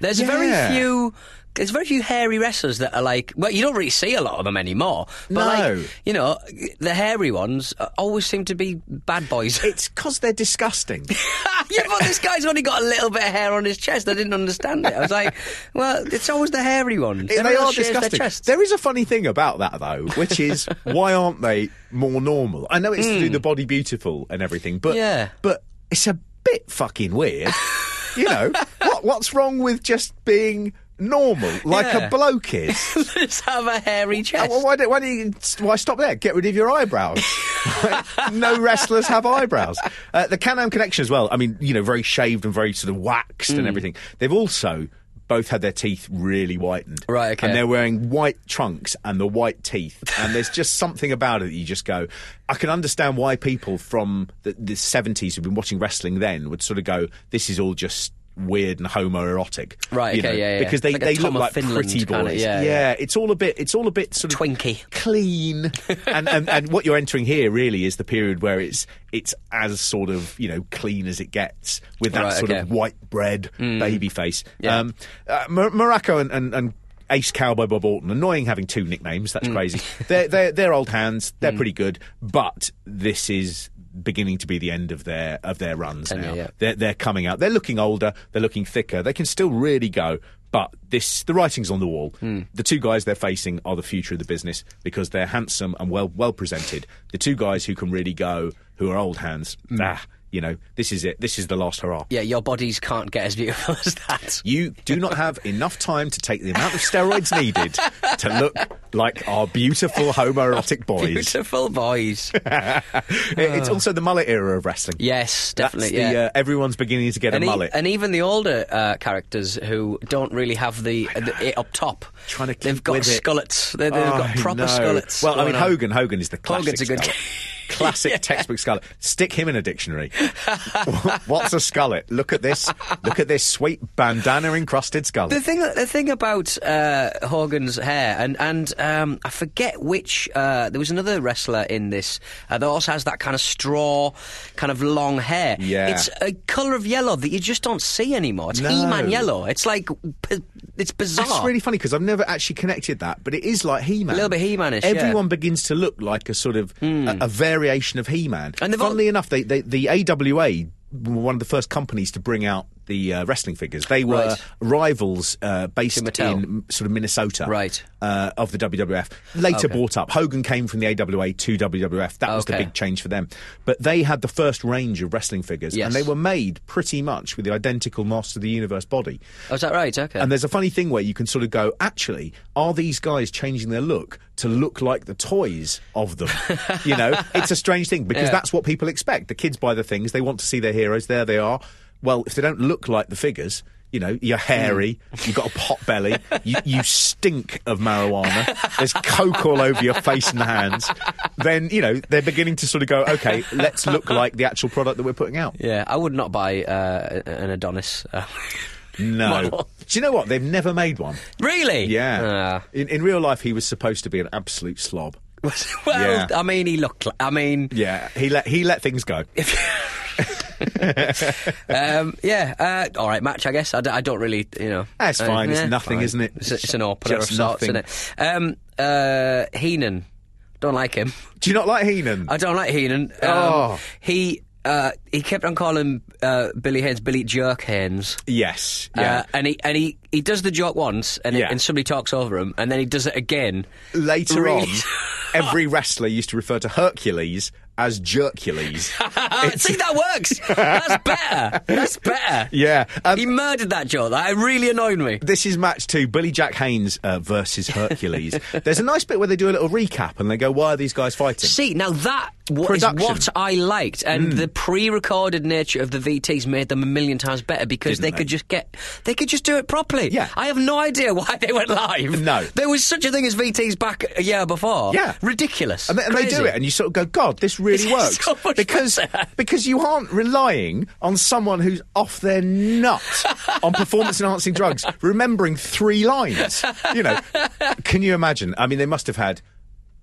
There's Yeah. very few. There's very few hairy wrestlers that are like. Well, you don't really see a lot of them anymore. But No. like, you know, the hairy ones always seem to be bad boys. It's because they're disgusting. yeah, but this guy's only got a little bit of hair on his chest. I didn't understand it. I was like, well, it's always the hairy ones. they Everyone are disgusting. There is a funny thing about that though, which is why aren't they more normal? I know it's to do the body beautiful and everything, but Hmm. Yeah. but it's a bit fucking weird. you know what? What's wrong with just being normal, like Yeah. a bloke is? Let's have a hairy chest. well, why, don't, why, don't you, why stop there? Get rid of your eyebrows. no wrestlers have eyebrows. Uh, the Can-Am connection as well. I mean, you know, very shaved and very sort of waxed Mm. and everything. They've also both had their teeth really whitened. Right, okay. And they're wearing white trunks and the white teeth. And there's just something about it that you just go, I can understand why people from the, the 70s who've been watching wrestling then would sort of go, this is all just weird and homoerotic. Right, okay, know, yeah, yeah. Because they, Like they look like Finland pretty boys. yeah, yeah. it's all a bit, it's all a bit sort of Twinky. clean. and, and and what you're entering here really is the period where it's it's as sort of you know clean as it gets with that Right, sort okay. of white bread baby face. Yeah. Um, uh, Muraco and, and, and Ace Cowboy Bob Orton, annoying having two nicknames. That's crazy. They're, they're they're old hands. They're pretty good, but this is beginning to be the end of their of their runs Tenure, now. yeah. They're they're coming out. They're looking older. They're looking thicker. They can still really go. But this, the writing's on the wall. Hmm. The two guys they're facing are the future of the business because they're handsome and well well presented. The two guys who can really go, who are old hands. Ah, you know, this is it. This is the last hurrah. Yeah, your bodies can't get as beautiful as that. You do not have enough time to take the amount of steroids needed to look like our beautiful homoerotic boys. Beautiful boys. it's also the mullet era of wrestling. Yes, That's definitely. the, yeah. uh, everyone's beginning to get and, a e- mullet. and even the older uh, characters who don't really have the, the it up top. Trying to they've got it. They, have Oh, got proper no. skullets. Well, I mean. Hogan. Hogan is the classic. Hogan's a good- Classic textbook skullet. Stick him in a dictionary. What's a skullet? Look at this. Look at this sweet bandana encrusted skullet. The thing, the thing about uh, Hogan's hair, and and um, I forget which. Uh, there was another wrestler in this uh, that also has that kind of straw, kind of long hair. Yeah. it's a colour of yellow that you just don't see anymore. It's No. He-Man yellow. It's like it's bizarre. That's really funny because I've never actually connected that, but it is like He-Man. A little bit He-Man-ish, yeah. Everyone begins to look like a sort of a, a variation of He-Man. And they've Funnily enough, they, they, the AWA were one of the first companies to bring out the uh, wrestling figures. They were Right. rivals uh, based in sort of Minnesota, Right. uh, of the WWF. Later Okay. bought up. Hogan came from the AWA to WWF. That was the big change for them. But they had the first range of wrestling figures, Yes. and they were made pretty much with the identical Master of the Universe body. Oh, is that right? Okay. And there's a funny thing where you can sort of go, actually, are these guys changing their look to look like the toys of them? you know, it's a strange thing because Yeah. that's what people expect. The kids buy the things, they want to see their heroes. There they are. Well, if they don't look like the figures, you know, you're hairy, you've got a pot belly, you, you stink of marijuana, there's coke all over your face and hands, then, you know, they're beginning to sort of go, okay, let's look like the actual product that we're putting out. Yeah, I would not buy uh, an Adonis. Uh, No. Model. Do you know what? They've never made one. really? Yeah. Ah. in, in real life, he was supposed to be an absolute slob. well, Yeah. I mean, he looked. Like, I mean, Yeah, he let he let things go. um, yeah. Uh, all right, match. I guess I, d- I don't really, you know. That's uh, fine, it's yeah, nothing, fine. isn't it? It's, it's an opener Just of sorts, nothing. isn't it? Um, uh, Heenan. Don't like him. Do you not like Heenan? I don't like Heenan. Um, Oh. He uh, he kept on calling uh, Billy Haynes Billy Jerk Haynes. yes, yeah. Uh, and he and he, he does the joke once, and, Yeah. and somebody talks over him, and then he does it again. Later really- on, every wrestler used to refer to Hercules as Jercules. Ah, See, that works. That's better. That's better. yeah. Um, he murdered that joke. That really annoyed me. this is match two, Billy Jack Haynes uh, versus Hercules. There's a nice bit where they do a little recap and they go, "Why are these guys fighting?" See, now that is Hmm. what I liked, and the pre-recorded nature of the VTs made them a million times better because Didn't they, they? could just get, they could just do it properly. Yeah. I have no idea why they went live. No. there was such a thing as VTs back a year before. Yeah. ridiculous. And they, and they do it, and you sort of go, "God, this really It's works." so because better. because you aren't relying on someone who's off their nut on performance enhancing drugs, remembering three lines. You know, can you imagine? I mean, they must have had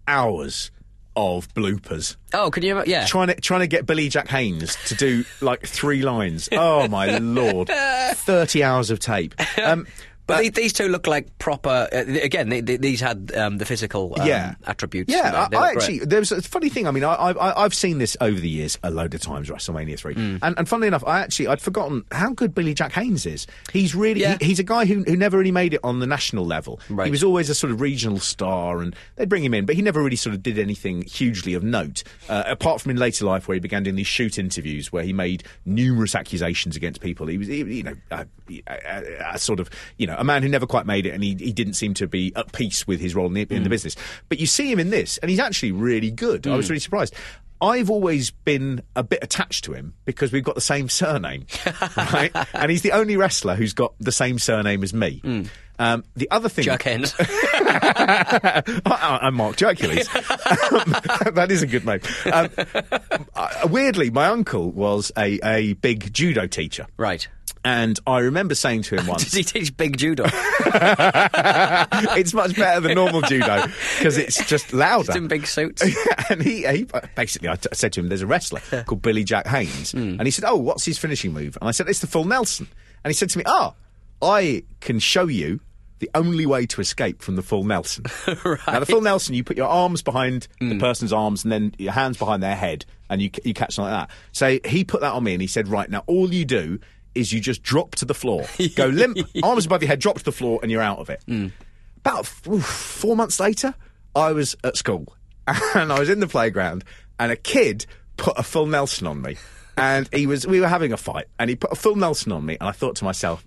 hours of bloopers Oh, can you? Yeah. trying to trying to get Billy Jack Haynes to do like three lines. Oh my lord, thirty hours of tape. Um, But these, these two look like proper. Uh, again, they, they, these had um, the physical um, yeah. attributes. Yeah, I, I actually, there's a funny thing. I mean, I, I, I've seen this over the years a load of times, WrestleMania 3. Hmm. And, and funnily enough, I actually, I'd forgotten how good Billy Jack Haynes is. He's really, Yeah. he- he's a guy who, who never really made it on the national level. Right. He was always a sort of regional star and they'd bring him in, but he never really sort of did anything hugely of note, uh, apart from in later life where he began doing these shoot interviews where he made numerous accusations against people. He was, he- you know, a, a, a sort of, you know, a man who never quite made it and he, he didn't seem to be at peace with his role in the, in the business. But you see him in this and he's actually really good. I was really surprised. I've always been a bit attached to him because we've got the same surname, right? And he's the only wrestler who's got the same surname as me. Um, the other thing, Jerk Haynes. I- I'm Mark Hercules. Um, that is a good name. Um, uh, weirdly, my uncle was a, a big judo teacher. right. And I remember saying to him once, Does he teach big judo? it's much better than normal judo because it's just louder. Just in big suits. and he, he basically, I t- said to him, "There's a wrestler called Billy Jack Haynes," and he said, "Oh, what's his finishing move?" And I said, "It's the full Nelson." And he said to me, "Ah, I can show you." The only way to escape from the full Nelson. Now, the full Nelson, you put your arms behind the person's arms and then your hands behind their head, and you you catch them like that. So he put that on me, and he said, "Right now, all you do is you just drop to the floor, go limp, arms above your head, drop to the floor, and you're out of it." Hmm. About f- oof, four months later, I was at school and I was in the playground, and a kid put a full Nelson on me, and he was we were having a fight, and he put a full Nelson on me, and I thought to myself.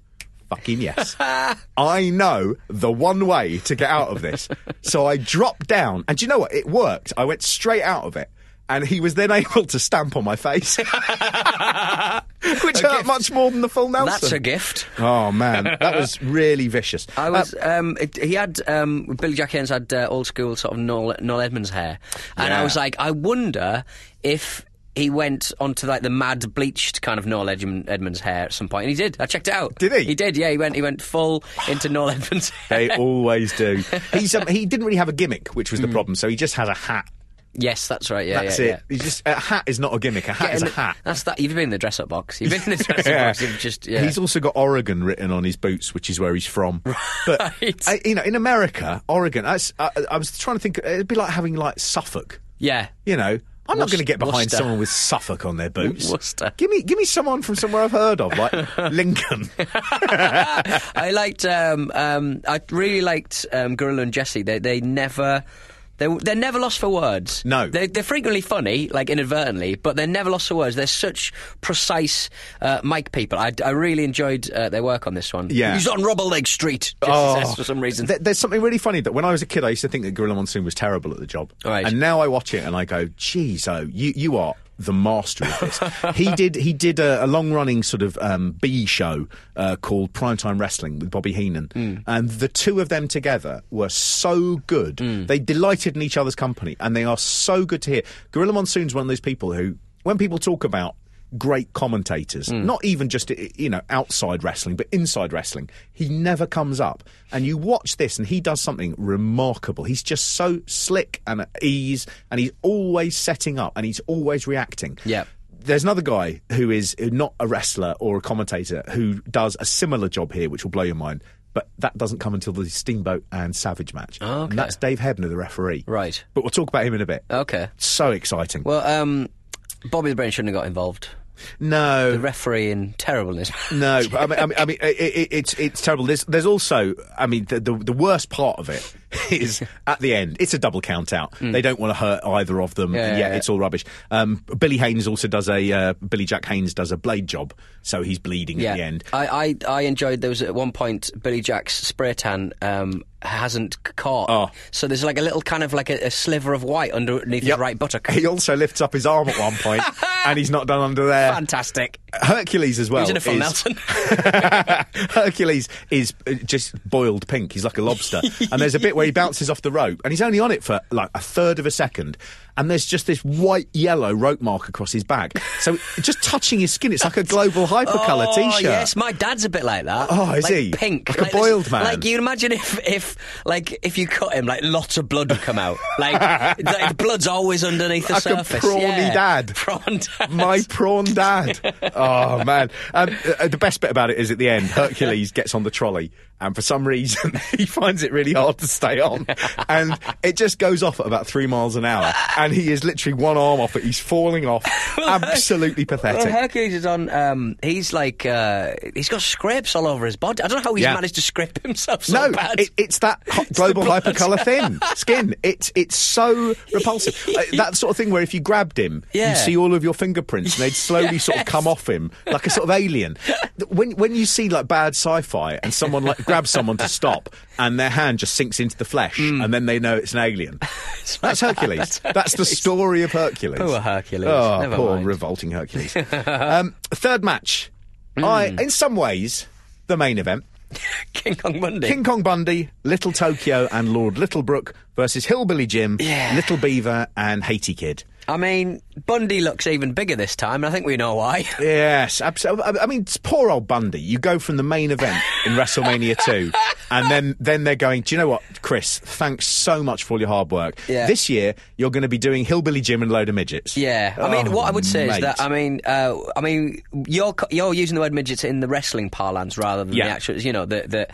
Fucking yes. I know the one way to get out of this. So I dropped down, and do you know what? It worked. I went straight out of it, and he was then able to stamp on my face, which hurt much more than the full Nelson. That's a gift. Oh man, that was really vicious. I was. um, it, he had um, Billy Jack Haynes had uh, old school sort of Noel, Noel Edmonds hair, and I was like, I wonder if he went onto like the mad bleached kind of Noel Edmund, Edmonds hair at some point. point, and he did. I checked it out. Did he? He did. Yeah, he went. He went full into Noel Edmonds. hair. They always do. He's um, he didn't really have a gimmick, which was the problem. So he just has a hat. Yes, that's right. Yeah, That's yeah, it. yeah. Just a hat is not a gimmick. A hat Yeah, is a hat. That's that. You've been in the dress-up box. You've been in the dress-up box. You've just yeah. He's also got Oregon written on his boots, which is where he's from. But Right. I, you know, in America, Oregon. That's, I, I was trying to think. It'd be like having like Suffolk. yeah. You know, I'm not going to get behind Worcester. someone with Suffolk on their boots. Worcester. Give me, give me someone from somewhere I've heard of, like Lincoln. I liked. Um, um, I really liked um, Gorilla and Jesse. They they never. They, they're never lost for words. No. They're, they're frequently funny, like inadvertently, but they're never lost for words. They're such precise uh, mic people. I, I really enjoyed uh, their work on this one. Yeah. He's on Rubble Leg Street, Oh. for some reason. There- there's something really funny that when I was a kid, I used to think that Gorilla Monsoon was terrible at the job. Right. And now I watch it and I go, geez, oh, you, you are the master of this. he did he did a, a long running sort of um, B show uh, called Primetime Wrestling with Bobby Heenan, Mm. and the two of them together were so good. Mm. They delighted in each other's company, and they are so good to hear. Gorilla Monsoon's one of those people who, when people talk about great commentators, Mm. not even just you know outside wrestling, but inside wrestling, he never comes up. And you watch this, and he does something remarkable. He's just so slick and at ease, and he's always setting up, and he's always reacting. Yep. There's another guy who is not a wrestler or a commentator who does a similar job here, which will blow your mind. But that doesn't come until the Steamboat and Savage match. Oh, okay. And that's Dave Hebner, the referee. Right. But we'll talk about him in a bit. Okay. So exciting. Well, um, Bobby the Brain shouldn't have got involved. No. The referee in terribleness. No, I mean, I mean, I mean it, it, it's it's terrible. There's there's also, I mean, the, the the worst part of it is at the end. It's a double count out. They don't want to hurt either of them. Mm. Yeah, and yeah, yet yeah. it's all rubbish. Um, Billy Haynes also does a uh, Billy Jack Haynes does a blade job, so he's bleeding yeah. at the end. I, I, I enjoyed there was at one point Billy Jack's spray tan um, hasn't caught. Oh. So there's like a little kind of like a, a sliver of white underneath Yep. his right buttock. He also lifts up his arm at one point, and he's not done under there. Fantastic. Hercules as well. He was in for is- Nelson. Hercules is uh, just boiled pink. He's like a lobster. and there's a bit where he bounces off the rope, and he's only on it for like a third of a second. And there's just this white yellow rope mark across his back. So just touching his skin, it's like a global hypercolour oh, t-shirt. Yes, my dad's a bit like that. Oh, is like he? Pink, Like a this- boiled man. Like you imagine if, if, like, if you cut him, like lots of blood would come out. Like, like the blood's always underneath the Like a surface. prawny yeah. dad. Prawn dad. My prawn dad. Oh man! Um, uh, the best bit about it is at the end, Hercules gets on the trolley, and for some reason he finds it really hard to stay on, and it just goes off at about three miles an hour, and he is literally one arm off it. He's falling off. Absolutely Well, pathetic. Hercules is on. Um, he's like uh, he's got scrapes all over his body. I don't know how he's Yeah. managed to scrape himself so no, bad. it, it's that global blood. hypercolour thin skin. It's it's so repulsive. Uh, that sort of thing where if you grabbed him, Yeah. you see all of your fingerprints, and they'd slowly sort of come off him like a sort of alien. When when you see like bad sci-fi and someone like grabs someone to stop, and their hand just sinks into the flesh, and then they know it's an alien. That's Hercules. That's, the story of Hercules. Poor Hercules. Oh, Never poor mind. revolting Hercules. um, third match. I, in some ways, the main event. King Kong Bundy. King Kong Bundy, Little Tokyo, and Lord Littlebrook versus Hillbilly Jim, Yeah. Little Beaver, and Haiti Kid. I mean, Bundy looks even bigger this time. and I think we know why. Yes, absolutely. I mean, it's poor old Bundy. You go from the main event in WrestleMania 2, and then, then they're going, Do you know what, Chris? Thanks so much for all your hard work. Yeah. This year, you're going to be doing Hillbilly Jim and load of midgets. Yeah, I mean, Oh, what I would say mate. is that I mean, uh, I mean, you're you're using the word midgets in the wrestling parlance rather than Yeah. the actual. You know, the the.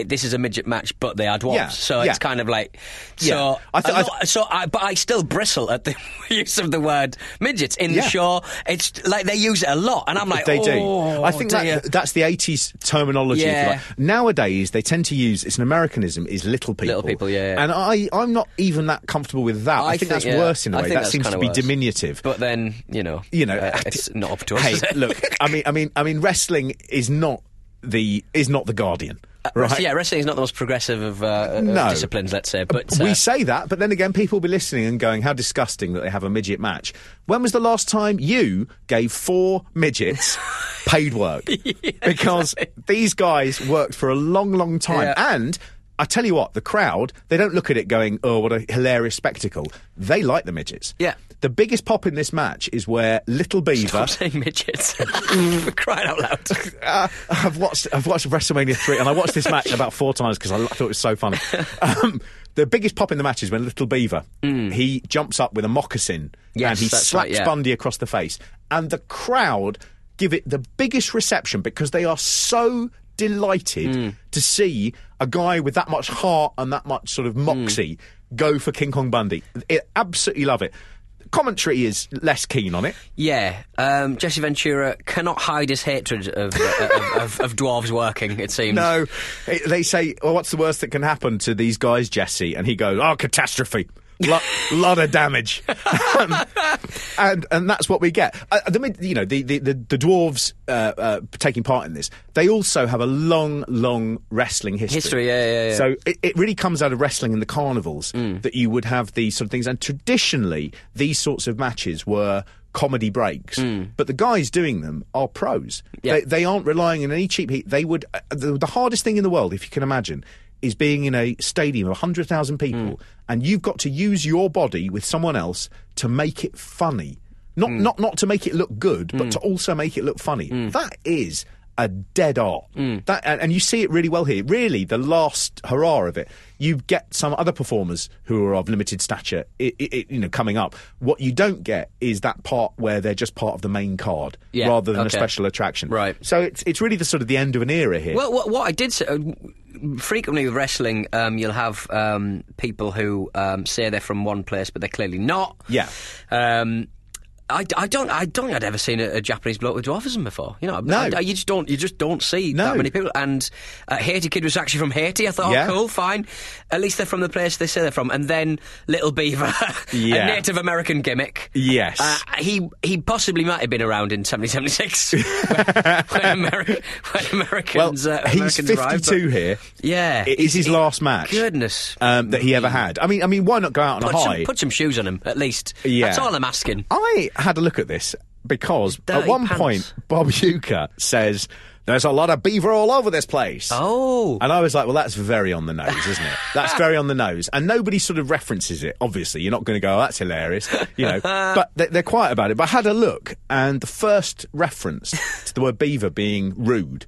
It- This is a midget match, but they are dwarves, Yeah, so yeah. it's kind of like so. Yeah. I a I lot- so, I, but I still bristle at the use of the word midgets in the show. It's like they use it a lot, and I'm like, they do. "Oh, I think that, that's the 80s terminology. like. Nowadays, they tend to use it's an Americanism is little people. Little people, yeah. And I, I'm not even that comfortable with that. I, think, that's yeah, worse in a way. That seems to be worse. diminutive. But then you know, you know, uh, it's not up to us. Hey, look, I mean, I mean, I mean, wrestling is not the is not the Guardian, right? Uh, Yeah, wrestling is not the most progressive of, uh, of disciplines, let's say. But uh, we say that, but then again, people will be listening and going, "How disgusting that they have a midget match." When was the last time you gave four midgets paid work? because these guys worked for a long, long time, Yeah. and. I tell you what, the crowd, they don't look at it going, oh, what a hilarious spectacle. They like the midgets. Yeah. The biggest pop in this match is where Little Beaver. Stop saying midgets. For crying out loud. Uh, I've watched I've watched WrestleMania three, and I watched this match about four times because I, thought it was so funny. Um, the biggest pop in the match is when Little Beaver he jumps up with a moccasin Yes, and he slaps right, yeah. Bundy across the face, and the crowd give it the biggest reception because they are so delighted Hmm. to see a guy with that much heart and that much sort of Hmm. moxie go for King Kong Bundy. It, absolutely love it. Commentary is less keen on it. Yeah, um, Jesse Ventura cannot hide his hatred of, uh, of, of, of dwarves working. It seems. No, It- they say, "Well, what's the worst that can happen to these guys, Jesse?" And he goes, "Oh, catastrophe." Lot, lot of damage, Um, and and that's what we get. Uh, the you know the the, the, the dwarves uh, uh, taking part in this. They also have a long, long wrestling history. History, yeah, yeah, yeah. So it, it really comes out of wrestling in the carnivals that you would have these sort of things. And traditionally, these sorts of matches were comedy breaks. But the guys doing them are pros. Yeah. They, they aren't relying on any cheap heat. They would uh, the, the hardest thing in the world, if you can imagine, is being in a stadium of hundred thousand people, Hmm. and you've got to use your body with someone else to make it funny. Not Hmm. not not to make it look good, but to also make it look funny. That is a dead art. Hmm. That and, and you see it really well here. Really, the last hurrah of it. You get some other performers who are of limited stature, i i i- you know, coming up. What you don't get is that part where they're just part of the main card Yeah, rather than a special attraction. Right. So it's it's really the sort of the end of an era here. Well, what, what I did say, uh, frequently with wrestling, um, you'll have um, people who um, say they're from one place, but they're clearly not. Yeah. Um, I, I don't I don't think I'd ever seen a, a Japanese bloke with dwarfism before. You know, No. I- I- you just don't you just don't see No. that many people. And uh, Haiti Kid was actually from Haiti. I thought, Yeah. oh, cool, fine. At least they're from the place they say they're from. And then Little Beaver, Yeah. a Native American gimmick. Yes. Uh, he he possibly might have been around in 1776 when, when, Ameri- when well, uh, he's Americans arrived, 52 here. Yeah, It is his He- last match. Goodness, Um, that he ever had. I mean, I mean, why not go out on put a some, high? put some shoes on him at least. Yeah. That's all I'm asking. I had a look at this because at one pants. point Bob Uecker says there's a lot of beaver all over this place. Oh, And I was like, well, that's very on the nose, isn't it? That's very on the nose. And nobody sort of references it, obviously. You're not going to go, oh, that's hilarious, you know. but they- they're quiet about it. But I had a look, and the first reference to the word beaver being rude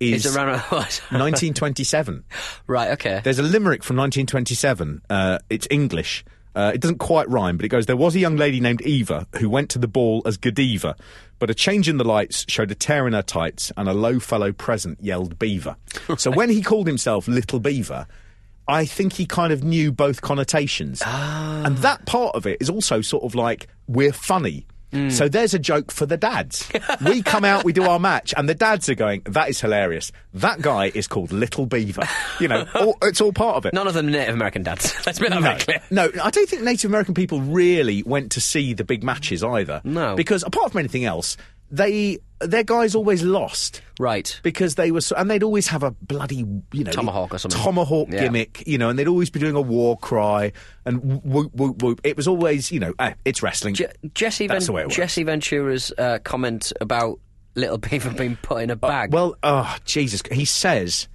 is is around 1927. right, okay. There's a limerick from 1927. Uh, it's English. Uh, it doesn't quite rhyme, but it goes, There was a young lady named Eva who went to the ball as Godiva, but a change in the lights showed a tear in her tights, and a low fellow present yelled Beaver. so when he called himself Little Beaver, I think he kind of knew both connotations. And that part of it is also sort of like, we're funny. Mm. So there's a joke for the dads. we come out, we do our match, and the dads are going, that is hilarious. That guy is called Little Beaver. You know, all, it's all part of it. None of them Native American dads. Let's be that No, very clear. no, I don't think Native American people really went to see the big matches either. No. because apart from anything else, they their guys always lost. Right. Because they were, so, and they'd always have a bloody, you know, Tomahawk or something. tomahawk Yeah. gimmick, you know, and they'd always be doing a war cry and whoop whoop whoop. It was always, you know, eh, it's wrestling. Je- Jesse, That's the way Ven-. Jesse Ventura's uh, comment about Little Beaver being put in a bag. Well, oh Jesus, he says.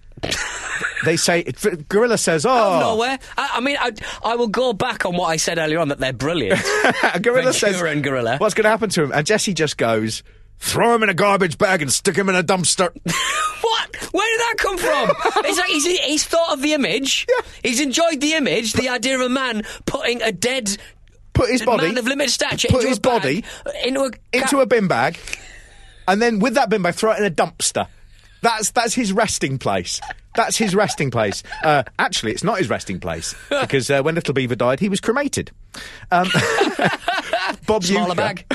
they say Gorilla says, "Oh, nowhere. I, I mean, I, I will go back on what I said earlier on that they're brilliant. Gorilla Ventura says, and Gorilla. What's going to happen to him? And Jesse just goes, throw him in a garbage bag and stick him in a dumpster. What? Where did that come from? it's like he's, he's thought of the image. He's enjoyed the image, the idea of a man putting a dead Put his body, man of limited stature put into his body into a into a bin bag, and then with that bin bag, throw it in a dumpster. That's that's his resting place. That's his resting place. Uh, actually, it's not his resting place because uh, when Little Beaver died, he was cremated. Um, Bob smaller bag.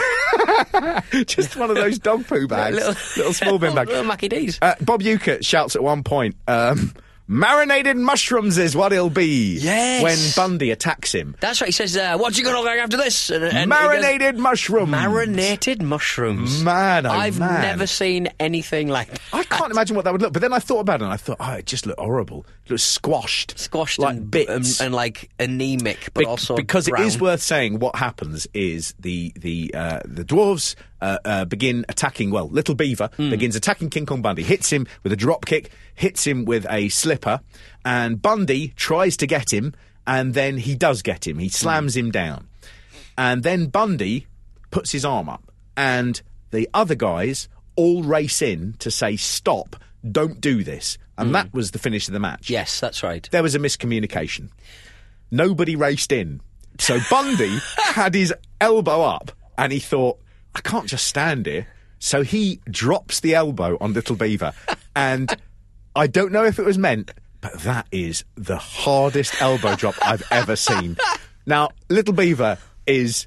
just one of those dog poo bags, little, small bin bag. Little Mackie D's. Uh, Bob Uecker shouts at one point, um, marinated mushrooms is what he'll be. Yes. When Bundy attacks him. That's right. He says, uh, "What's you gonna look like after this?" And, and he goes, marinated mushrooms. marinated mushrooms. Man, oh I've man. never seen anything like that. I can't imagine what that would look. But then I thought about it and I thought, oh, it just looked horrible. It looked squashed. squashed like and, bits. and, and like anemic, but Be- also because it is worth saying what happens is the the uh, the dwarves uh, uh, begin attacking. Well, Little Beaver Hmm. begins attacking King Kong Bundy, hits him with a drop kick, hits him with a slipper, and Bundy tries to get him, and then he does get him. He slams him down, and then Bundy puts his arm up, and the other guys all race in to say stop, don't do this, and that was the finish of the match Hmm. Yes, that's right. there was a miscommunication. Nobody raced in. So Bundy had his elbow up and he thought, I can't just stand here. So he drops the elbow on Little Beaver. And I don't know if it was meant, but that is the hardest elbow drop I've ever seen. Now, Little Beaver is,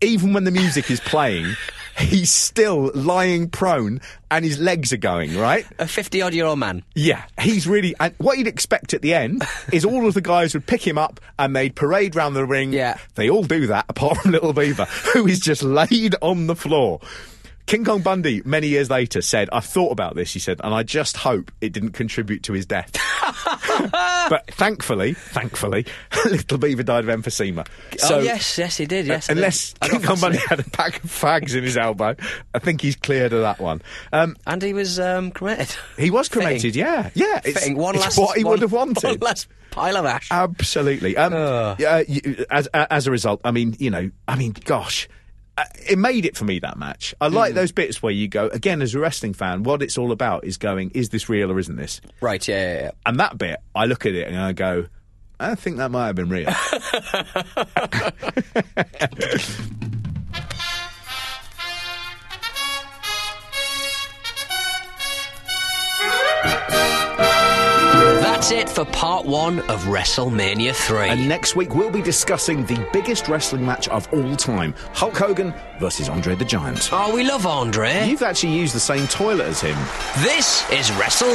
even when the music is playing, he's still lying prone and his legs are going, right? A fifty-odd-year-old man. Yeah, he's really. And what you'd expect at the end is all of the guys would pick him up and they'd parade round the ring. Yeah. They all do that, apart from Little Beaver, who is just laid on the floor. King Kong Bundy, many years later, said, I've thought about this, he said, and I just hope it didn't contribute to his death. but thankfully, thankfully, Little Beaver died of emphysema. So, oh yes, yes, he did. Yes, did. unless got King Kong fascinated. had a pack of fags in his elbow, I think he's cleared of that one. Um, and he was um, cremated. he was Fitting. cremated, yeah, yeah. It's, Fitting. One it's last, what he one- would have wanted. One last pile of ash. Absolutely. Um, yeah, you, as as a result, I mean, you know, I mean, gosh. Uh, it made it for me that match. I like those bits where you go again as a wrestling fan. What it's all about is going: is this real or isn't this? right, yeah, yeah, yeah. And that bit, I look at it and I go, I think that might have been real. That's it for part one of WrestleMania 3. and next week we'll be discussing the biggest wrestling match of all time: Hulk Hogan versus Andre the Giant. oh, we love Andre. You've actually used the same toilet as him. This is Wrestle